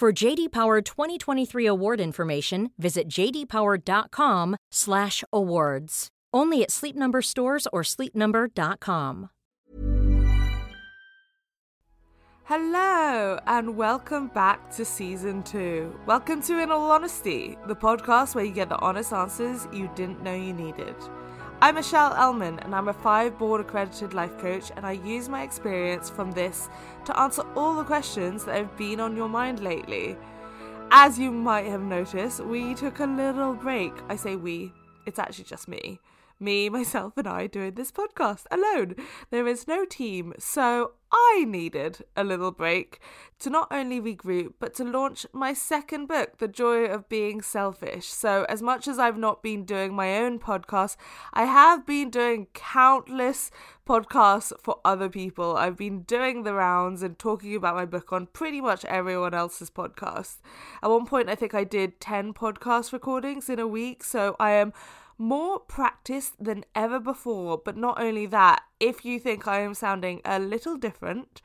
For JD Power 2023 award information, visit jdpower.com/awards. Only at Sleep Number stores or sleepnumber.com. Hello, and welcome back to season two. Welcome to In All Honesty, the podcast where you get the honest answers you didn't know you needed. I'm Michelle Elman, and I'm a five board accredited life coach, and I use my experience from this to answer all the questions that have been on your mind lately. As you might have noticed, we took a little break. I say we, it's actually just me. Me, myself, and I doing this podcast alone. There is no team, so I needed a little break to not only regroup, but to launch my second book, The Joy of Being Selfish. So, as much as I've not been doing my own podcast, I have been doing countless podcasts for other people. I've been doing the rounds and talking about my book on pretty much everyone else's podcast. At one point, I think I did 10 podcast recordings in a week, so I am more practice than ever before. But not only that, if you think I am sounding a little different,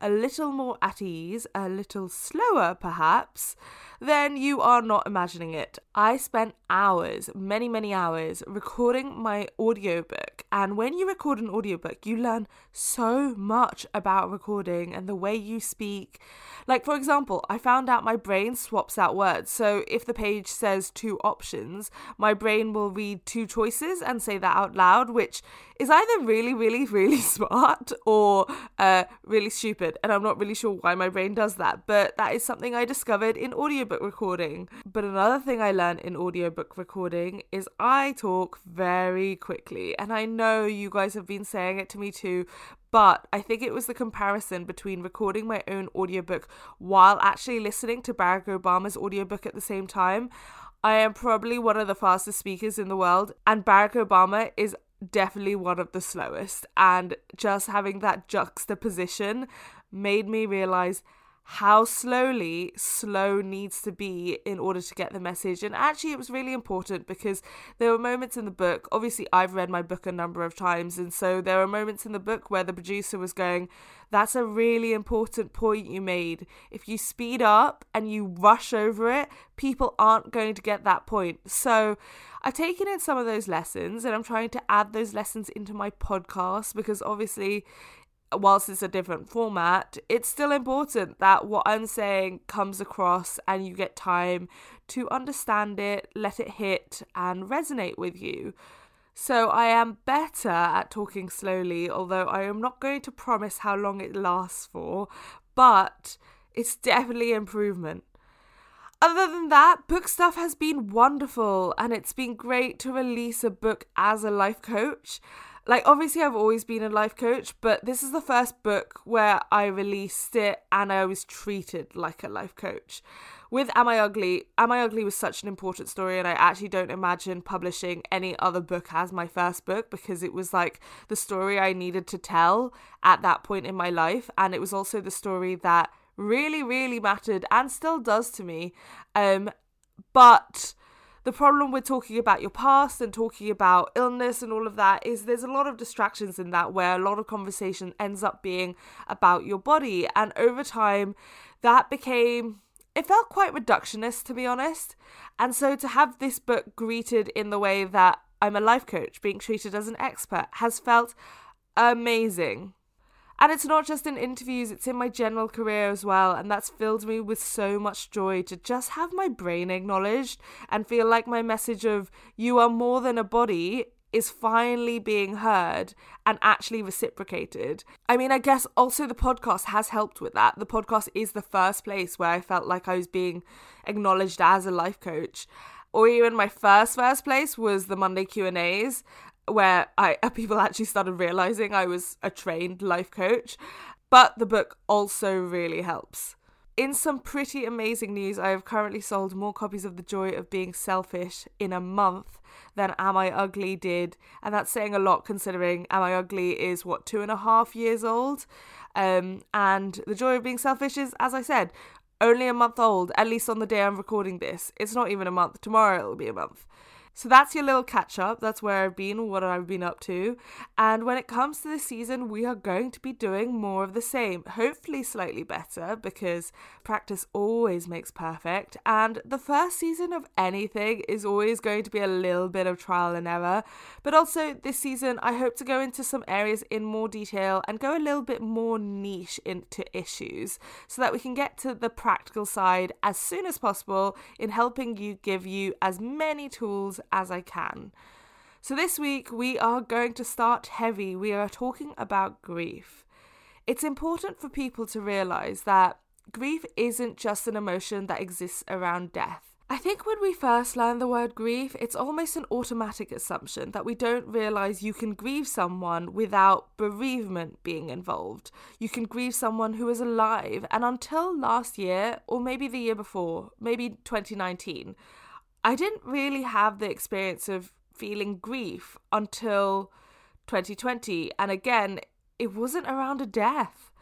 a little more at ease, a little slower perhaps, then you are not imagining it. I spent hours, many, many hours, recording my audiobook. And when you record an audiobook, you learn so much about recording and the way you speak. Like, for example, I found out my brain swaps out words. So if the page says two options, my brain will read two choices and say that out loud, which is either really, really, really smart or uh, really stupid. And I'm not really sure why my brain does that, but that is something I discovered in audiobook recording. But another thing I learned in audiobook recording is I talk very quickly. And I know you guys have been saying it to me too, but I think it was the comparison between recording my own audiobook while actually listening to Barack Obama's audiobook at the same time. I am probably one of the fastest speakers in the world, and Barack Obama is definitely one of the slowest. And just having that juxtaposition made me realize how slowly slow needs to be in order to get the message. And actually, it was really important because there were moments in the book. Obviously, I've read my book a number of times, and so there were moments in the book where the producer was going, That's a really important point you made. If you speed up and you rush over it, people aren't going to get that point. So, I've taken in some of those lessons and I'm trying to add those lessons into my podcast because obviously whilst it's a different format, it's still important that what I'm saying comes across and you get time to understand it, let it hit, and resonate with you. So I am better at talking slowly, although I am not going to promise how long it lasts for, but it's definitely improvement. Other than that, book stuff has been wonderful and it's been great to release a book as a life coach like obviously I've always been a life coach, but this is the first book where I released it and I was treated like a life coach. With Am I Ugly, Am I Ugly was such an important story, and I actually don't imagine publishing any other book as my first book because it was like the story I needed to tell at that point in my life, and it was also the story that really, really mattered and still does to me. Um, but the problem with talking about your past and talking about illness and all of that is there's a lot of distractions in that where a lot of conversation ends up being about your body. And over time that became it felt quite reductionist to be honest. And so to have this book greeted in the way that I'm a life coach being treated as an expert has felt amazing And it's not just in interviews, it's in my general career as well. And that's filled me with so much joy to just have my brain acknowledged and feel like my message of you are more than a body is finally being heard and actually reciprocated. I mean, I guess also the podcast has helped with that. The podcast is the first place where I felt like I was being acknowledged as a life coach. Or even my first first place was the Monday Q&As where I people actually started realizing I was a trained life coach. But the book also really helps. In some pretty amazing news, I have currently sold more copies of The Joy of Being Selfish in a month than Am I Ugly did. And that's saying a lot considering Am I Ugly is what, two and a half years old? Um, and The Joy of Being Selfish is, as I said, only a month old, at least on the day I'm recording this. It's not even a month. Tomorrow it'll be a month. So that's your little catch up. That's where I've been, what I've been up to. And when it comes to the season, we are going to be doing more of the same. Hopefully, slightly better because practice always makes perfect. And the first season of anything is always going to be a little bit of trial and error. But also, this season, I hope to go into some areas in more detail and go a little bit more niche into issues so that we can get to the practical side as soon as possible in helping you give you as many tools as I can. So, this week we are going to start heavy. We are talking about grief. It's important for people to realize that grief isn't just an emotion that exists around death. I think when we first learn the word grief, it's almost an automatic assumption that we don't realize you can grieve someone without bereavement being involved. You can grieve someone who is alive. And until last year, or maybe the year before, maybe 2019, I didn't really have the experience of feeling grief until 2020. And again, it wasn't around a death.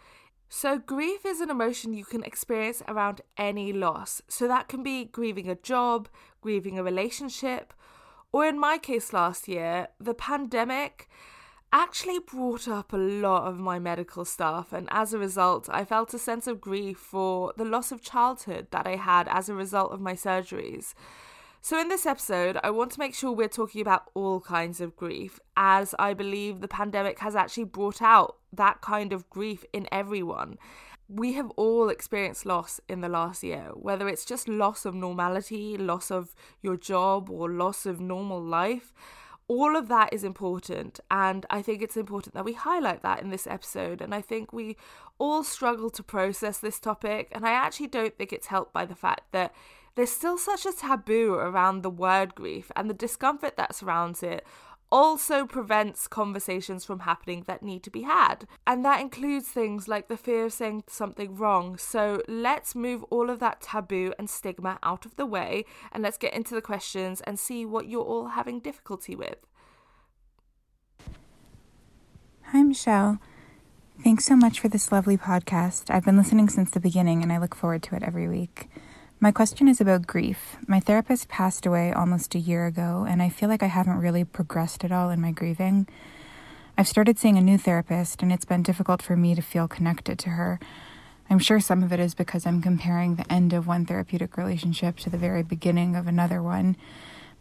So, grief is an emotion you can experience around any loss. So, that can be grieving a job, grieving a relationship, or in my case last year, the pandemic actually brought up a lot of my medical stuff, and as a result, I felt a sense of grief for the loss of childhood that I had as a result of my surgeries. So, in this episode, I want to make sure we're talking about all kinds of grief, as I believe the pandemic has actually brought out that kind of grief in everyone. We have all experienced loss in the last year, whether it's just loss of normality, loss of your job, or loss of normal life. All of that is important, and I think it's important that we highlight that in this episode. And I think we all struggle to process this topic, and I actually don't think it's helped by the fact that there's still such a taboo around the word grief, and the discomfort that surrounds it also prevents conversations from happening that need to be had. And that includes things like the fear of saying something wrong. So let's move all of that taboo and stigma out of the way and let's get into the questions and see what you're all having difficulty with. Hi, Michelle. Thanks so much for this lovely podcast. I've been listening since the beginning and I look forward to it every week. My question is about grief. My therapist passed away almost a year ago, and I feel like I haven't really progressed at all in my grieving. I've started seeing a new therapist, and it's been difficult for me to feel connected to her. I'm sure some of it is because I'm comparing the end of one therapeutic relationship to the very beginning of another one,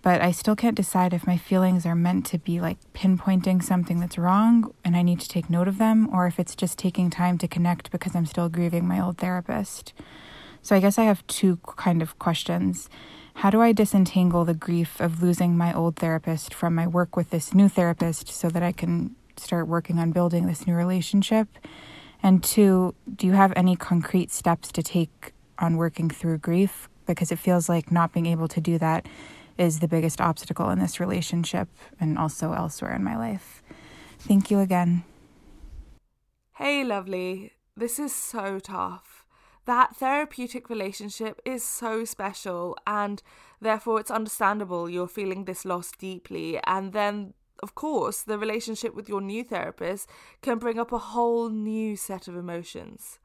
but I still can't decide if my feelings are meant to be like pinpointing something that's wrong and I need to take note of them, or if it's just taking time to connect because I'm still grieving my old therapist. So I guess I have two kind of questions. How do I disentangle the grief of losing my old therapist from my work with this new therapist so that I can start working on building this new relationship? And two, do you have any concrete steps to take on working through grief? Because it feels like not being able to do that is the biggest obstacle in this relationship and also elsewhere in my life. Thank you again. Hey, lovely. This is so tough that therapeutic relationship is so special and therefore it's understandable you're feeling this loss deeply and then of course the relationship with your new therapist can bring up a whole new set of emotions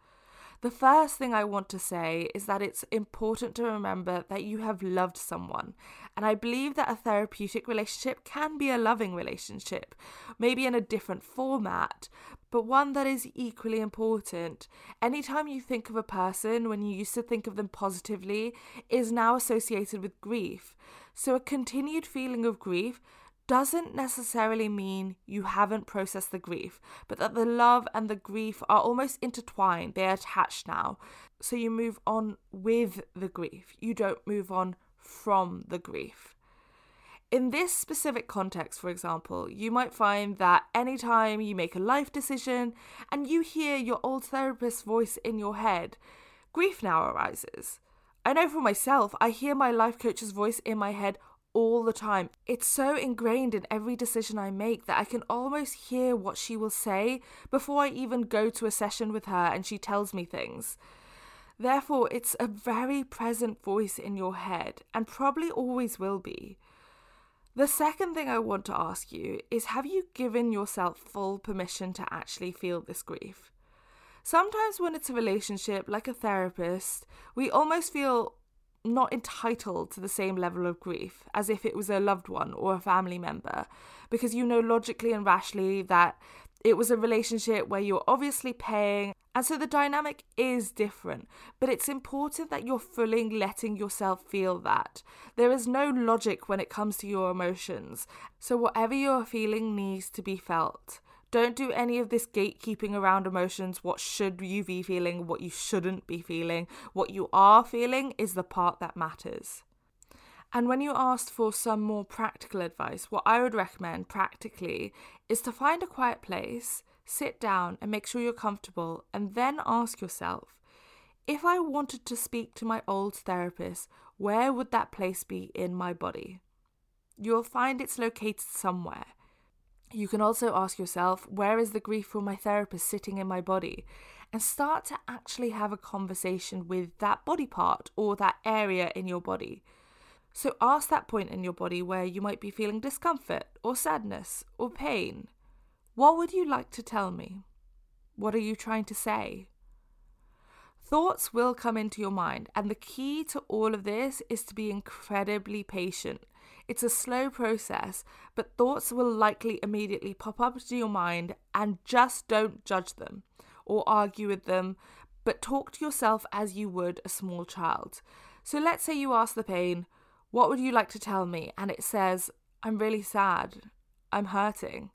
the first thing I want to say is that it's important to remember that you have loved someone. And I believe that a therapeutic relationship can be a loving relationship, maybe in a different format, but one that is equally important. Anytime you think of a person when you used to think of them positively is now associated with grief. So a continued feeling of grief doesn't necessarily mean you haven't processed the grief, but that the love and the grief are almost intertwined. They're attached now. So you move on with the grief, you don't move on from the grief. In this specific context, for example, you might find that anytime you make a life decision and you hear your old therapist's voice in your head, grief now arises. I know for myself, I hear my life coach's voice in my head all the time. It's so ingrained in every decision I make that I can almost hear what she will say before I even go to a session with her and she tells me things. Therefore, it's a very present voice in your head and probably always will be. The second thing I want to ask you is have you given yourself full permission to actually feel this grief? Sometimes, when it's a relationship like a therapist, we almost feel not entitled to the same level of grief as if it was a loved one or a family member, because you know logically and rationally that it was a relationship where you're obviously paying, and so the dynamic is different. But it's important that you're fully letting yourself feel that. There is no logic when it comes to your emotions, so whatever you're feeling needs to be felt. Don't do any of this gatekeeping around emotions. What should you be feeling? What you shouldn't be feeling? What you are feeling is the part that matters. And when you asked for some more practical advice, what I would recommend practically is to find a quiet place, sit down, and make sure you're comfortable, and then ask yourself if I wanted to speak to my old therapist, where would that place be in my body? You'll find it's located somewhere. You can also ask yourself, where is the grief for my therapist sitting in my body? And start to actually have a conversation with that body part or that area in your body. So ask that point in your body where you might be feeling discomfort or sadness or pain. What would you like to tell me? What are you trying to say? Thoughts will come into your mind, and the key to all of this is to be incredibly patient. It's a slow process, but thoughts will likely immediately pop up to your mind, and just don't judge them or argue with them, but talk to yourself as you would a small child. So let's say you ask the pain, what would you like to tell me? And it says, I'm really sad. I'm hurting.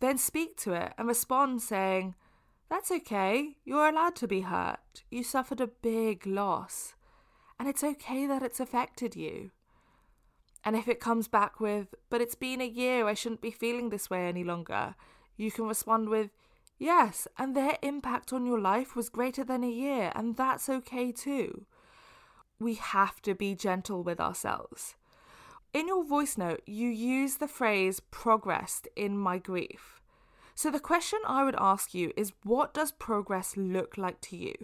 Then speak to it and respond saying, That's okay. You're allowed to be hurt. You suffered a big loss. And it's okay that it's affected you. And if it comes back with, But it's been a year, I shouldn't be feeling this way any longer, you can respond with, Yes, and their impact on your life was greater than a year, and that's okay too we have to be gentle with ourselves. In your voice note, you use the phrase progressed in my grief. So the question I would ask you is what does progress look like to you?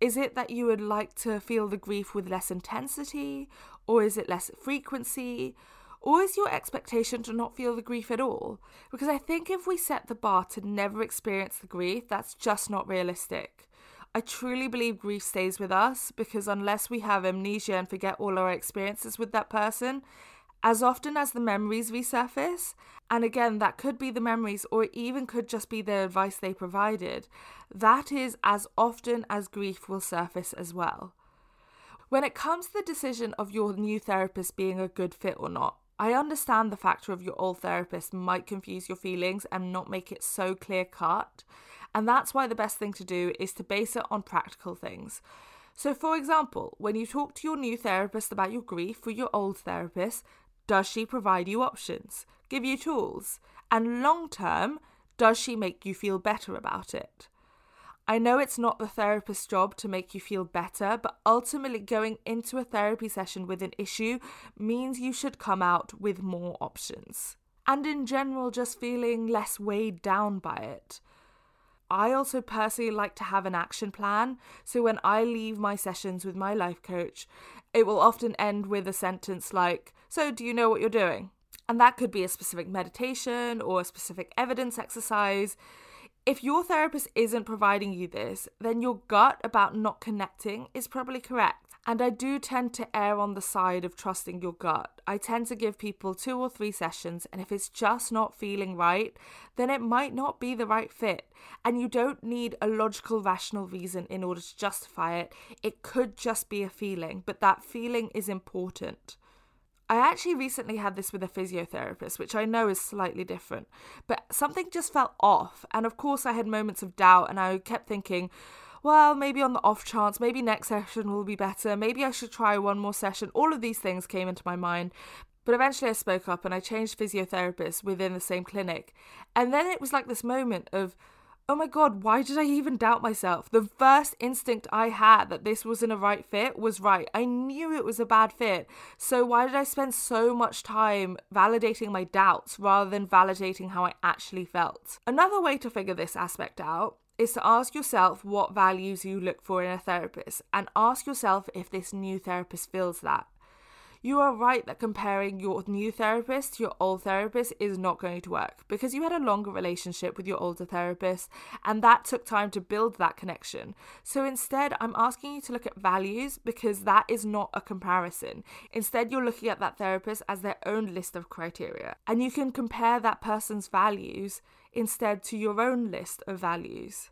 Is it that you would like to feel the grief with less intensity, or is it less frequency, or is your expectation to not feel the grief at all? Because I think if we set the bar to never experience the grief, that's just not realistic. I truly believe grief stays with us because unless we have amnesia and forget all our experiences with that person, as often as the memories resurface, and again, that could be the memories or even could just be the advice they provided, that is as often as grief will surface as well. When it comes to the decision of your new therapist being a good fit or not, I understand the factor of your old therapist might confuse your feelings and not make it so clear cut. And that's why the best thing to do is to base it on practical things. So, for example, when you talk to your new therapist about your grief for your old therapist, does she provide you options, give you tools? And long term, does she make you feel better about it? I know it's not the therapist's job to make you feel better, but ultimately going into a therapy session with an issue means you should come out with more options. And in general, just feeling less weighed down by it. I also personally like to have an action plan. So when I leave my sessions with my life coach, it will often end with a sentence like, So, do you know what you're doing? And that could be a specific meditation or a specific evidence exercise. If your therapist isn't providing you this, then your gut about not connecting is probably correct. And I do tend to err on the side of trusting your gut. I tend to give people two or three sessions, and if it's just not feeling right, then it might not be the right fit. And you don't need a logical, rational reason in order to justify it. It could just be a feeling, but that feeling is important. I actually recently had this with a physiotherapist, which I know is slightly different, but something just felt off. And of course, I had moments of doubt, and I kept thinking, well, maybe on the off chance, maybe next session will be better, maybe I should try one more session. All of these things came into my mind. But eventually I spoke up and I changed physiotherapists within the same clinic. And then it was like this moment of, oh my god, why did I even doubt myself? The first instinct I had that this wasn't a right fit was right. I knew it was a bad fit. So why did I spend so much time validating my doubts rather than validating how I actually felt? Another way to figure this aspect out is to ask yourself what values you look for in a therapist and ask yourself if this new therapist feels that. You are right that comparing your new therapist to your old therapist is not going to work because you had a longer relationship with your older therapist and that took time to build that connection. So instead, I'm asking you to look at values because that is not a comparison. Instead, you're looking at that therapist as their own list of criteria and you can compare that person's values instead to your own list of values.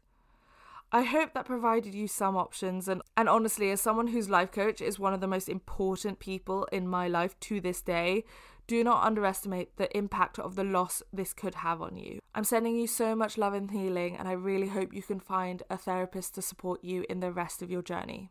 I hope that provided you some options. And, and honestly, as someone whose life coach is one of the most important people in my life to this day, do not underestimate the impact of the loss this could have on you. I'm sending you so much love and healing, and I really hope you can find a therapist to support you in the rest of your journey.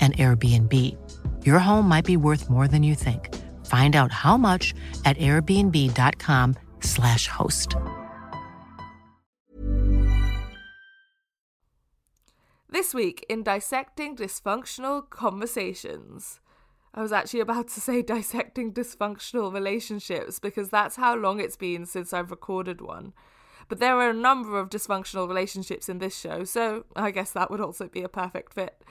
an Airbnb. Your home might be worth more than you think. Find out how much at airbnb.com/slash host. This week in Dissecting Dysfunctional Conversations. I was actually about to say dissecting dysfunctional relationships because that's how long it's been since I've recorded one. But there are a number of dysfunctional relationships in this show, so I guess that would also be a perfect fit.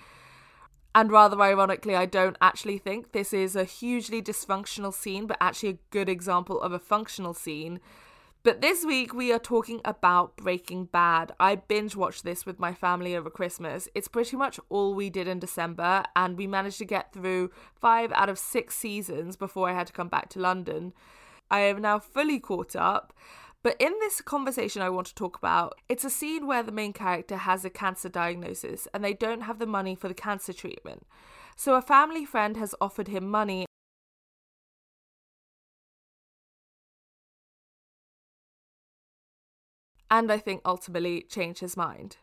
And rather ironically, I don't actually think this is a hugely dysfunctional scene, but actually a good example of a functional scene. But this week we are talking about Breaking Bad. I binge watched this with my family over Christmas. It's pretty much all we did in December, and we managed to get through five out of six seasons before I had to come back to London. I am now fully caught up. But in this conversation, I want to talk about it's a scene where the main character has a cancer diagnosis and they don't have the money for the cancer treatment. So a family friend has offered him money. And I think ultimately changed his mind.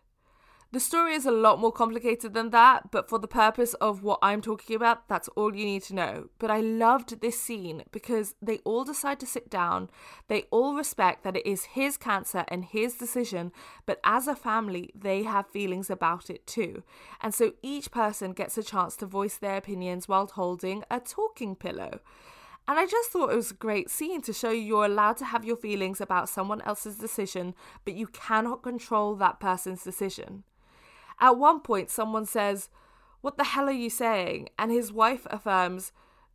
The story is a lot more complicated than that, but for the purpose of what I'm talking about, that's all you need to know. But I loved this scene because they all decide to sit down, they all respect that it is his cancer and his decision, but as a family, they have feelings about it too. And so each person gets a chance to voice their opinions while holding a talking pillow. And I just thought it was a great scene to show you you're allowed to have your feelings about someone else's decision, but you cannot control that person's decision. At one point, someone says, What the hell are you saying? And his wife affirms,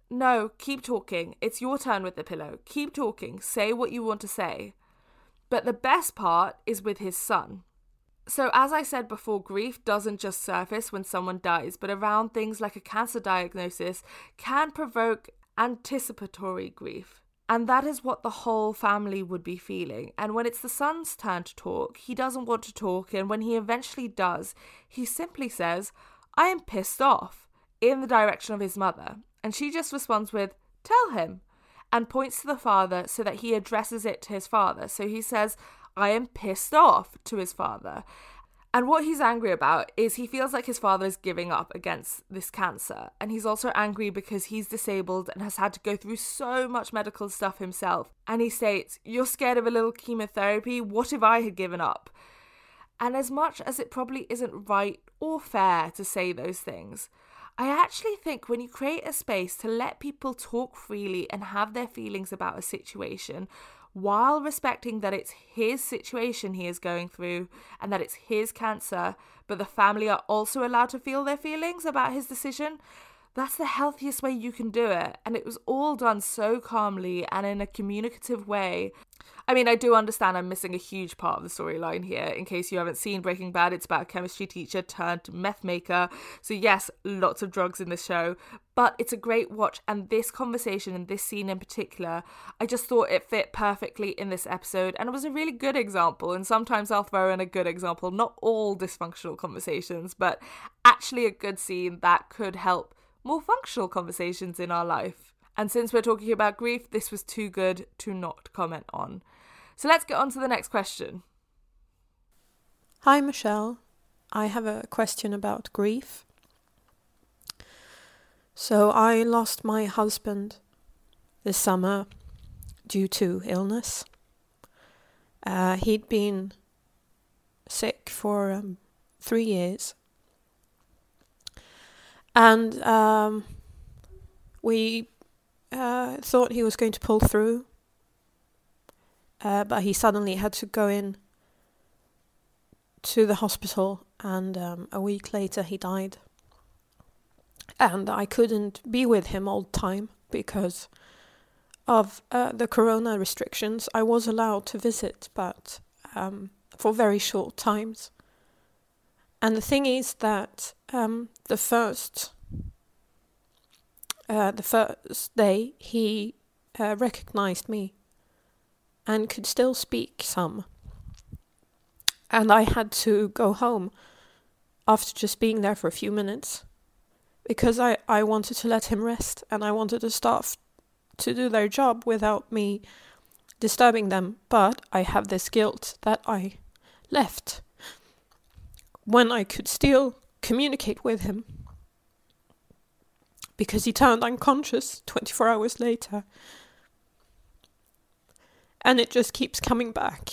No, keep talking. It's your turn with the pillow. Keep talking. Say what you want to say. But the best part is with his son. So, as I said before, grief doesn't just surface when someone dies, but around things like a cancer diagnosis can provoke anticipatory grief. And that is what the whole family would be feeling. And when it's the son's turn to talk, he doesn't want to talk. And when he eventually does, he simply says, I am pissed off, in the direction of his mother. And she just responds with, Tell him, and points to the father so that he addresses it to his father. So he says, I am pissed off to his father. And what he's angry about is he feels like his father is giving up against this cancer. And he's also angry because he's disabled and has had to go through so much medical stuff himself. And he states, You're scared of a little chemotherapy? What if I had given up? And as much as it probably isn't right or fair to say those things, I actually think when you create a space to let people talk freely and have their feelings about a situation, while respecting that it's his situation he is going through and that it's his cancer, but the family are also allowed to feel their feelings about his decision, that's the healthiest way you can do it. And it was all done so calmly and in a communicative way. I mean, I do understand I'm missing a huge part of the storyline here. In case you haven't seen Breaking Bad, it's about a chemistry teacher turned meth maker. So, yes, lots of drugs in the show, but it's a great watch. And this conversation and this scene in particular, I just thought it fit perfectly in this episode. And it was a really good example. And sometimes I'll throw in a good example, not all dysfunctional conversations, but actually a good scene that could help more functional conversations in our life. And since we're talking about grief, this was too good to not comment on. So let's get on to the next question. Hi, Michelle. I have a question about grief. So, I lost my husband this summer due to illness. Uh, he'd been sick for um, three years and um, we uh, thought he was going to pull through, uh, but he suddenly had to go in to the hospital, and um, a week later he died. And I couldn't be with him all the time because of uh, the corona restrictions. I was allowed to visit, but um, for very short times. And the thing is that um, the first uh, the first day he uh, recognized me and could still speak some. And I had to go home after just being there for a few minutes because I, I wanted to let him rest and I wanted the staff to do their job without me disturbing them. But I have this guilt that I left when I could still communicate with him. Because he turned unconscious 24 hours later. And it just keeps coming back.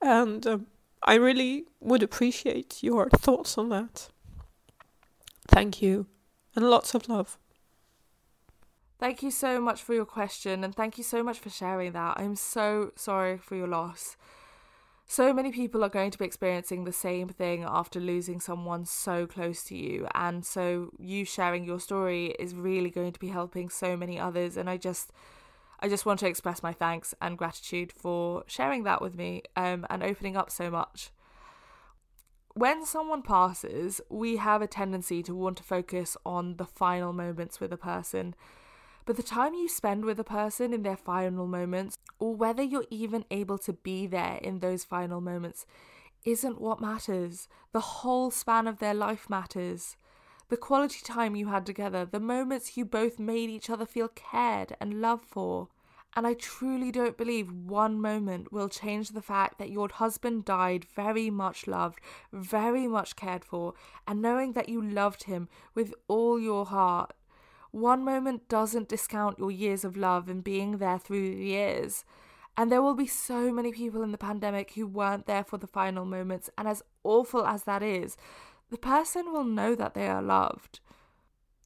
And um, I really would appreciate your thoughts on that. Thank you, and lots of love. Thank you so much for your question, and thank you so much for sharing that. I'm so sorry for your loss so many people are going to be experiencing the same thing after losing someone so close to you. And so you sharing your story is really going to be helping so many others. And i just i just want to express my thanks and gratitude for sharing that with me um, and opening up so much. When someone passes we have a tendency to want to focus on the final moments with a person but the time you spend with a person in their final moments, or whether you're even able to be there in those final moments, isn't what matters. The whole span of their life matters. The quality time you had together, the moments you both made each other feel cared and loved for. And I truly don't believe one moment will change the fact that your husband died very much loved, very much cared for, and knowing that you loved him with all your heart one moment doesn't discount your years of love and being there through the years. And there will be so many people in the pandemic who weren't there for the final moments. And as awful as that is, the person will know that they are loved.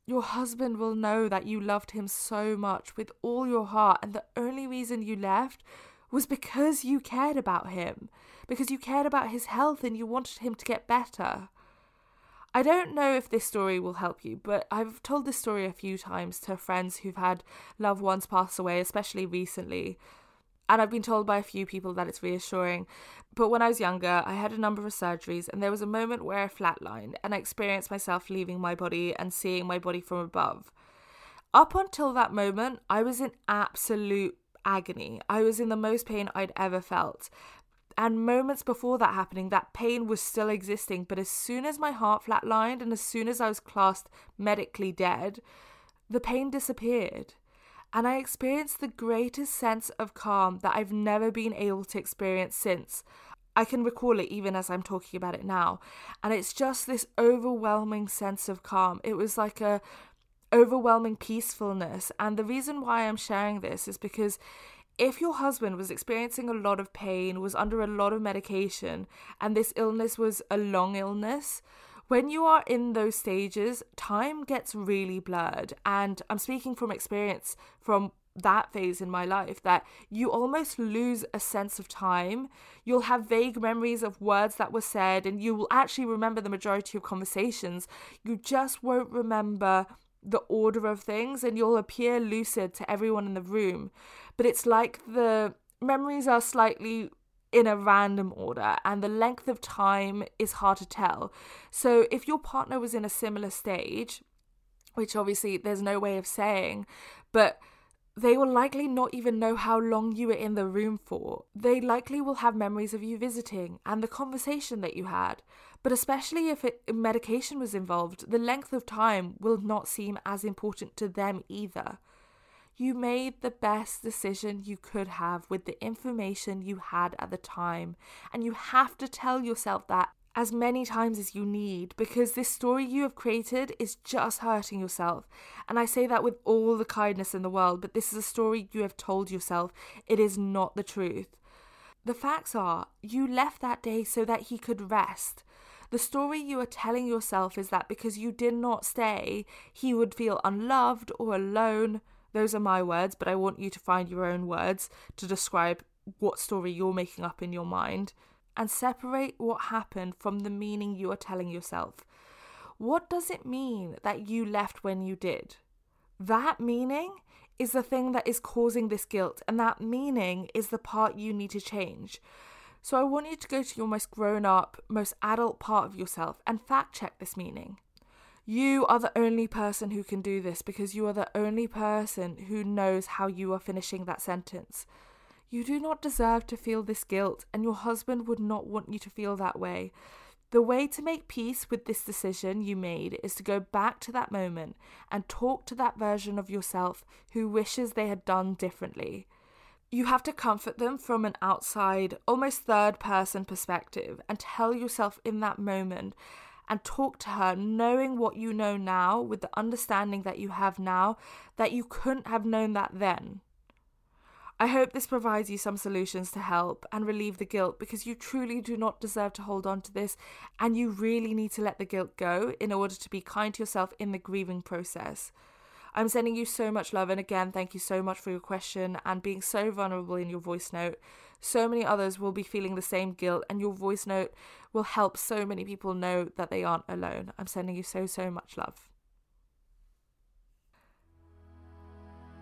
Your husband will know that you loved him so much with all your heart, and the only reason you left was because you cared about him, because you cared about his health and you wanted him to get better. I don't know if this story will help you, but I've told this story a few times to friends who've had loved ones pass away, especially recently. And I've been told by a few people that it's reassuring. But when I was younger, I had a number of surgeries, and there was a moment where I flatlined and I experienced myself leaving my body and seeing my body from above. Up until that moment, I was in absolute agony. I was in the most pain I'd ever felt. And moments before that happening, that pain was still existing. But as soon as my heart flatlined and as soon as I was classed medically dead, the pain disappeared. And I experienced the greatest sense of calm that I've never been able to experience since. I can recall it even as I'm talking about it now. And it's just this overwhelming sense of calm. It was like a overwhelming peacefulness. And the reason why I'm sharing this is because if your husband was experiencing a lot of pain, was under a lot of medication, and this illness was a long illness, when you are in those stages, time gets really blurred. And I'm speaking from experience from that phase in my life that you almost lose a sense of time. You'll have vague memories of words that were said, and you will actually remember the majority of conversations. You just won't remember the order of things and you'll appear lucid to everyone in the room. But it's like the memories are slightly in a random order and the length of time is hard to tell. So if your partner was in a similar stage, which obviously there's no way of saying, but they will likely not even know how long you were in the room for. They likely will have memories of you visiting and the conversation that you had. But especially if it, medication was involved, the length of time will not seem as important to them either. You made the best decision you could have with the information you had at the time, and you have to tell yourself that as many times as you need because this story you have created is just hurting yourself. And I say that with all the kindness in the world, but this is a story you have told yourself. It is not the truth. The facts are, you left that day so that he could rest. The story you are telling yourself is that because you did not stay, he would feel unloved or alone. Those are my words, but I want you to find your own words to describe what story you're making up in your mind and separate what happened from the meaning you are telling yourself. What does it mean that you left when you did? That meaning is the thing that is causing this guilt, and that meaning is the part you need to change. So I want you to go to your most grown up, most adult part of yourself and fact check this meaning. You are the only person who can do this because you are the only person who knows how you are finishing that sentence. You do not deserve to feel this guilt, and your husband would not want you to feel that way. The way to make peace with this decision you made is to go back to that moment and talk to that version of yourself who wishes they had done differently. You have to comfort them from an outside, almost third person perspective and tell yourself in that moment and talk to her knowing what you know now with the understanding that you have now that you couldn't have known that then. I hope this provides you some solutions to help and relieve the guilt because you truly do not deserve to hold on to this and you really need to let the guilt go in order to be kind to yourself in the grieving process. I'm sending you so much love, and again, thank you so much for your question and being so vulnerable in your voice note. So many others will be feeling the same guilt, and your voice note will help so many people know that they aren't alone. I'm sending you so, so much love.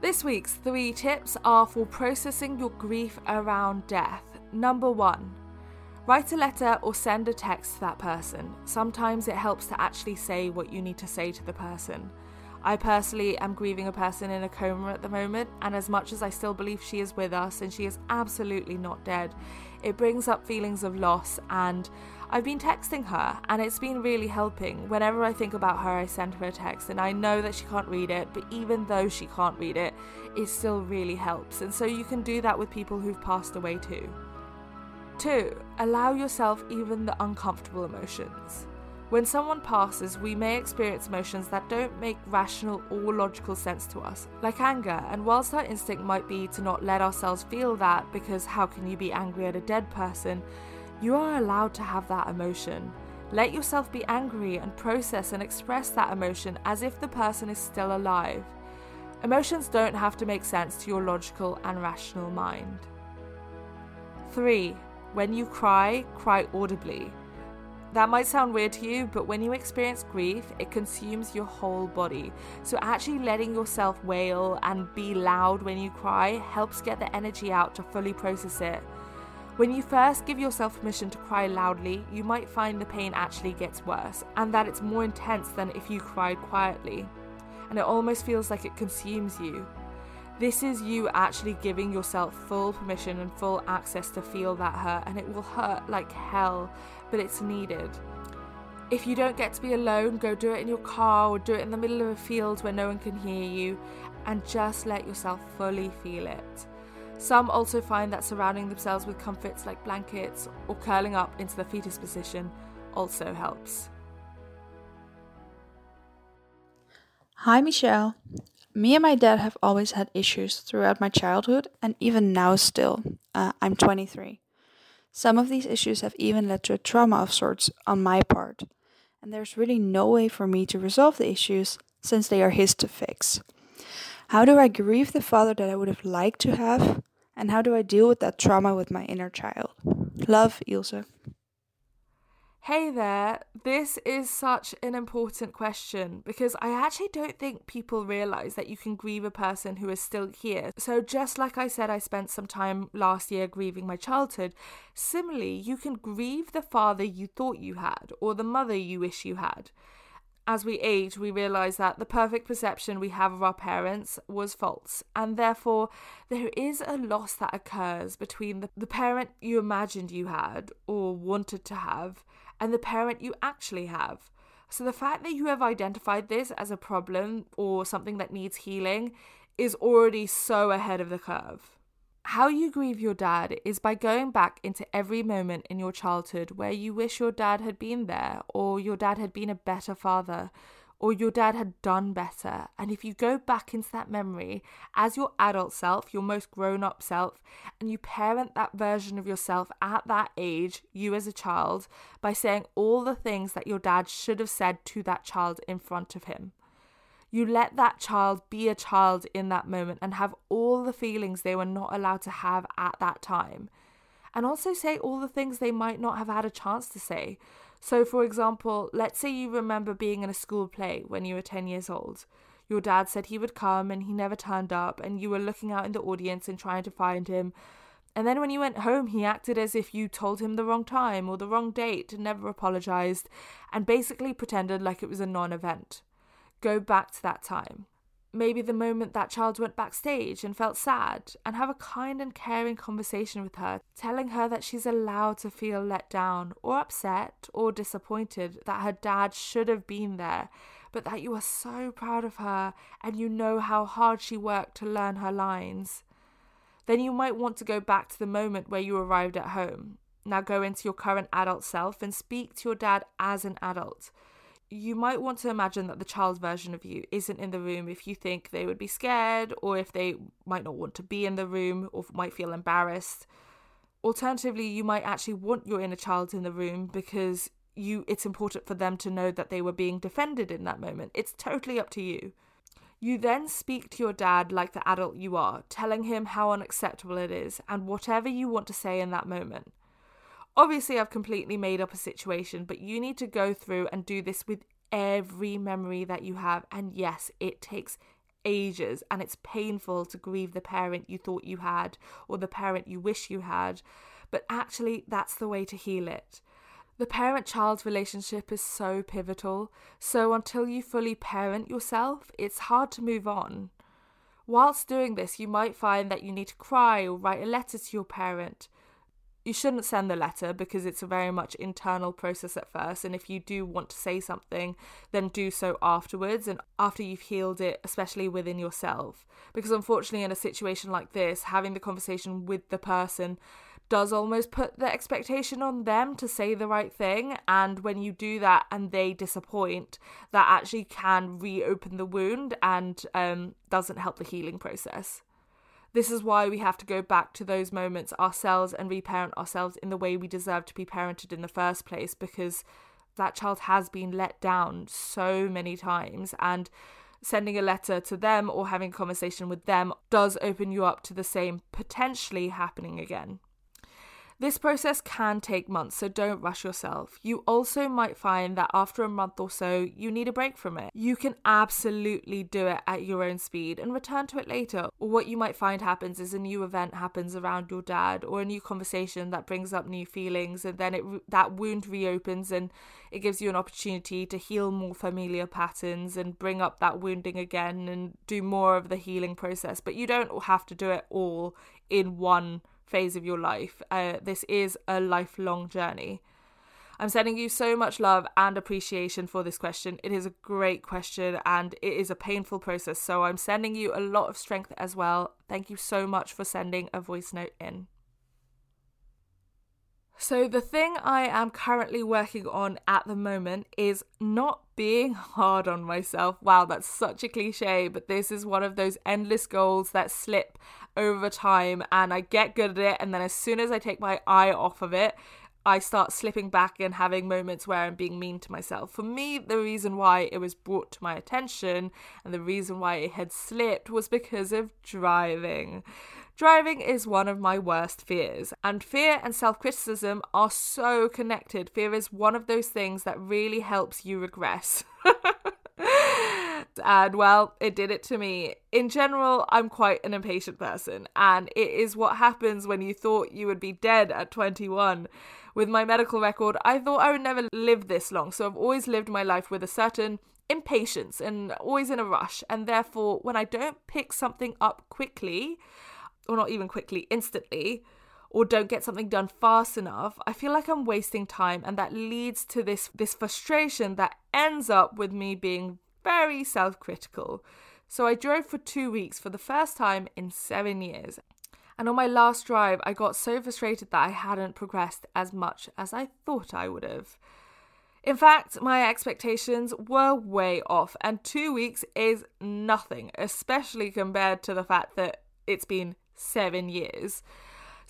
This week's three tips are for processing your grief around death. Number one, write a letter or send a text to that person. Sometimes it helps to actually say what you need to say to the person. I personally am grieving a person in a coma at the moment, and as much as I still believe she is with us and she is absolutely not dead, it brings up feelings of loss and I've been texting her and it's been really helping. Whenever I think about her, I send her a text and I know that she can't read it, but even though she can't read it, it still really helps. And so you can do that with people who've passed away too. Two, allow yourself even the uncomfortable emotions. When someone passes, we may experience emotions that don't make rational or logical sense to us, like anger, and whilst our instinct might be to not let ourselves feel that because how can you be angry at a dead person, you are allowed to have that emotion. Let yourself be angry and process and express that emotion as if the person is still alive. Emotions don't have to make sense to your logical and rational mind. 3. When you cry, cry audibly. That might sound weird to you, but when you experience grief, it consumes your whole body. So, actually letting yourself wail and be loud when you cry helps get the energy out to fully process it. When you first give yourself permission to cry loudly, you might find the pain actually gets worse and that it's more intense than if you cried quietly. And it almost feels like it consumes you. This is you actually giving yourself full permission and full access to feel that hurt, and it will hurt like hell, but it's needed. If you don't get to be alone, go do it in your car or do it in the middle of a field where no one can hear you, and just let yourself fully feel it. Some also find that surrounding themselves with comforts like blankets or curling up into the fetus position also helps. Hi, Michelle. Me and my dad have always had issues throughout my childhood and even now still. Uh, I'm 23. Some of these issues have even led to a trauma of sorts on my part, and there's really no way for me to resolve the issues since they are his to fix. How do I grieve the father that I would have liked to have, and how do I deal with that trauma with my inner child? Love, Ilse. Hey there, this is such an important question because I actually don't think people realize that you can grieve a person who is still here. So, just like I said, I spent some time last year grieving my childhood, similarly, you can grieve the father you thought you had or the mother you wish you had. As we age, we realize that the perfect perception we have of our parents was false, and therefore there is a loss that occurs between the, the parent you imagined you had or wanted to have and the parent you actually have. So the fact that you have identified this as a problem or something that needs healing is already so ahead of the curve. How you grieve your dad is by going back into every moment in your childhood where you wish your dad had been there, or your dad had been a better father, or your dad had done better. And if you go back into that memory as your adult self, your most grown up self, and you parent that version of yourself at that age, you as a child, by saying all the things that your dad should have said to that child in front of him. You let that child be a child in that moment and have all the feelings they were not allowed to have at that time. And also say all the things they might not have had a chance to say. So, for example, let's say you remember being in a school play when you were 10 years old. Your dad said he would come and he never turned up, and you were looking out in the audience and trying to find him. And then when you went home, he acted as if you told him the wrong time or the wrong date and never apologized, and basically pretended like it was a non event. Go back to that time maybe the moment that child went backstage and felt sad, and have a kind and caring conversation with her, telling her that she's allowed to feel let down or upset or disappointed that her dad should have been there, but that you are so proud of her and you know how hard she worked to learn her lines. Then you might want to go back to the moment where you arrived at home. Now go into your current adult self and speak to your dad as an adult you might want to imagine that the child's version of you isn't in the room if you think they would be scared or if they might not want to be in the room or might feel embarrassed. Alternatively, you might actually want your inner child in the room because you it's important for them to know that they were being defended in that moment. It's totally up to you. You then speak to your dad like the adult you are, telling him how unacceptable it is and whatever you want to say in that moment. Obviously, I've completely made up a situation, but you need to go through and do this with every memory that you have. And yes, it takes ages and it's painful to grieve the parent you thought you had or the parent you wish you had, but actually, that's the way to heal it. The parent child relationship is so pivotal, so until you fully parent yourself, it's hard to move on. Whilst doing this, you might find that you need to cry or write a letter to your parent you shouldn't send the letter because it's a very much internal process at first and if you do want to say something then do so afterwards and after you've healed it especially within yourself. Because unfortunately in a situation like this having the conversation with the person does almost put the expectation on them to say the right thing and when you do that and they disappoint that actually can reopen the wound and um, doesn't help the healing process this is why we have to go back to those moments ourselves and reparent ourselves in the way we deserve to be parented in the first place because that child has been let down so many times and sending a letter to them or having a conversation with them does open you up to the same potentially happening again. This process can take months, so don't rush yourself. You also might find that after a month or so, you need a break from it. You can absolutely do it at your own speed and return to it later. Or what you might find happens is a new event happens around your dad or a new conversation that brings up new feelings and then it that wound reopens and it gives you an opportunity to heal more familiar patterns and bring up that wounding again and do more of the healing process. But you don't have to do it all in one phase of your life. Uh, this is a lifelong journey. I'm sending you so much love and appreciation for this question. It is a great question and it is a painful process. So I'm sending you a lot of strength as well. Thank you so much for sending a voice note in. So, the thing I am currently working on at the moment is not being hard on myself. Wow, that's such a cliche, but this is one of those endless goals that slip over time and I get good at it. And then, as soon as I take my eye off of it, I start slipping back and having moments where I'm being mean to myself. For me, the reason why it was brought to my attention and the reason why it had slipped was because of driving. Driving is one of my worst fears, and fear and self criticism are so connected. Fear is one of those things that really helps you regress. and well, it did it to me. In general, I'm quite an impatient person, and it is what happens when you thought you would be dead at 21. With my medical record, I thought I would never live this long, so I've always lived my life with a certain impatience and always in a rush, and therefore, when I don't pick something up quickly, or not even quickly, instantly, or don't get something done fast enough, I feel like I'm wasting time and that leads to this this frustration that ends up with me being very self-critical. So I drove for 2 weeks for the first time in 7 years. And on my last drive, I got so frustrated that I hadn't progressed as much as I thought I would have. In fact, my expectations were way off, and two weeks is nothing, especially compared to the fact that it's been seven years.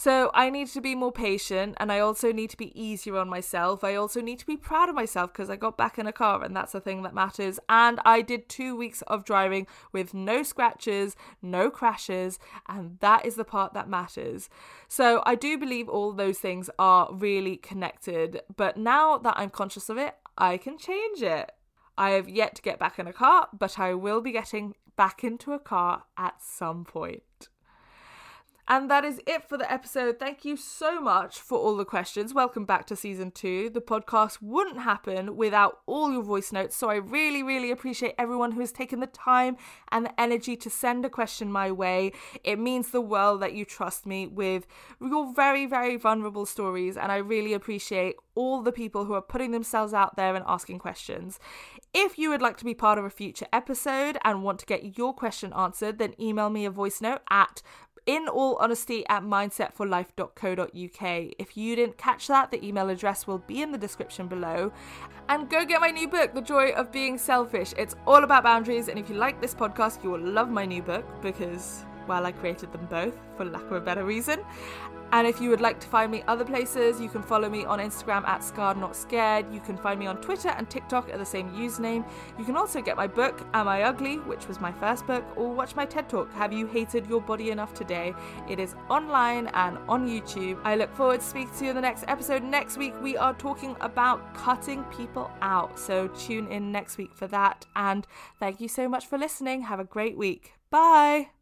So I need to be more patient and I also need to be easier on myself. I also need to be proud of myself because I got back in a car and that's the thing that matters. And I did two weeks of driving with no scratches, no crashes, and that is the part that matters. So I do believe all those things are really connected. But now that I'm conscious of it, I can change it. I have yet to get back in a car, but I will be getting back into a car at some point. And that is it for the episode. Thank you so much for all the questions. Welcome back to season two. The podcast wouldn't happen without all your voice notes. So I really, really appreciate everyone who has taken the time and the energy to send a question my way. It means the world that you trust me with your very, very vulnerable stories. And I really appreciate all the people who are putting themselves out there and asking questions. If you would like to be part of a future episode and want to get your question answered, then email me a voice note at in all honesty at mindsetforlife.co.uk. If you didn't catch that, the email address will be in the description below. And go get my new book, The Joy of Being Selfish. It's all about boundaries, and if you like this podcast, you will love my new book because, well, I created them both for lack of a better reason. And if you would like to find me other places, you can follow me on Instagram at Scarred Not Scared. You can find me on Twitter and TikTok at the same username. You can also get my book, Am I Ugly, which was my first book, or watch my TED Talk, Have You Hated Your Body Enough Today? It is online and on YouTube. I look forward to speaking to you in the next episode. Next week, we are talking about cutting people out. So tune in next week for that. And thank you so much for listening. Have a great week. Bye.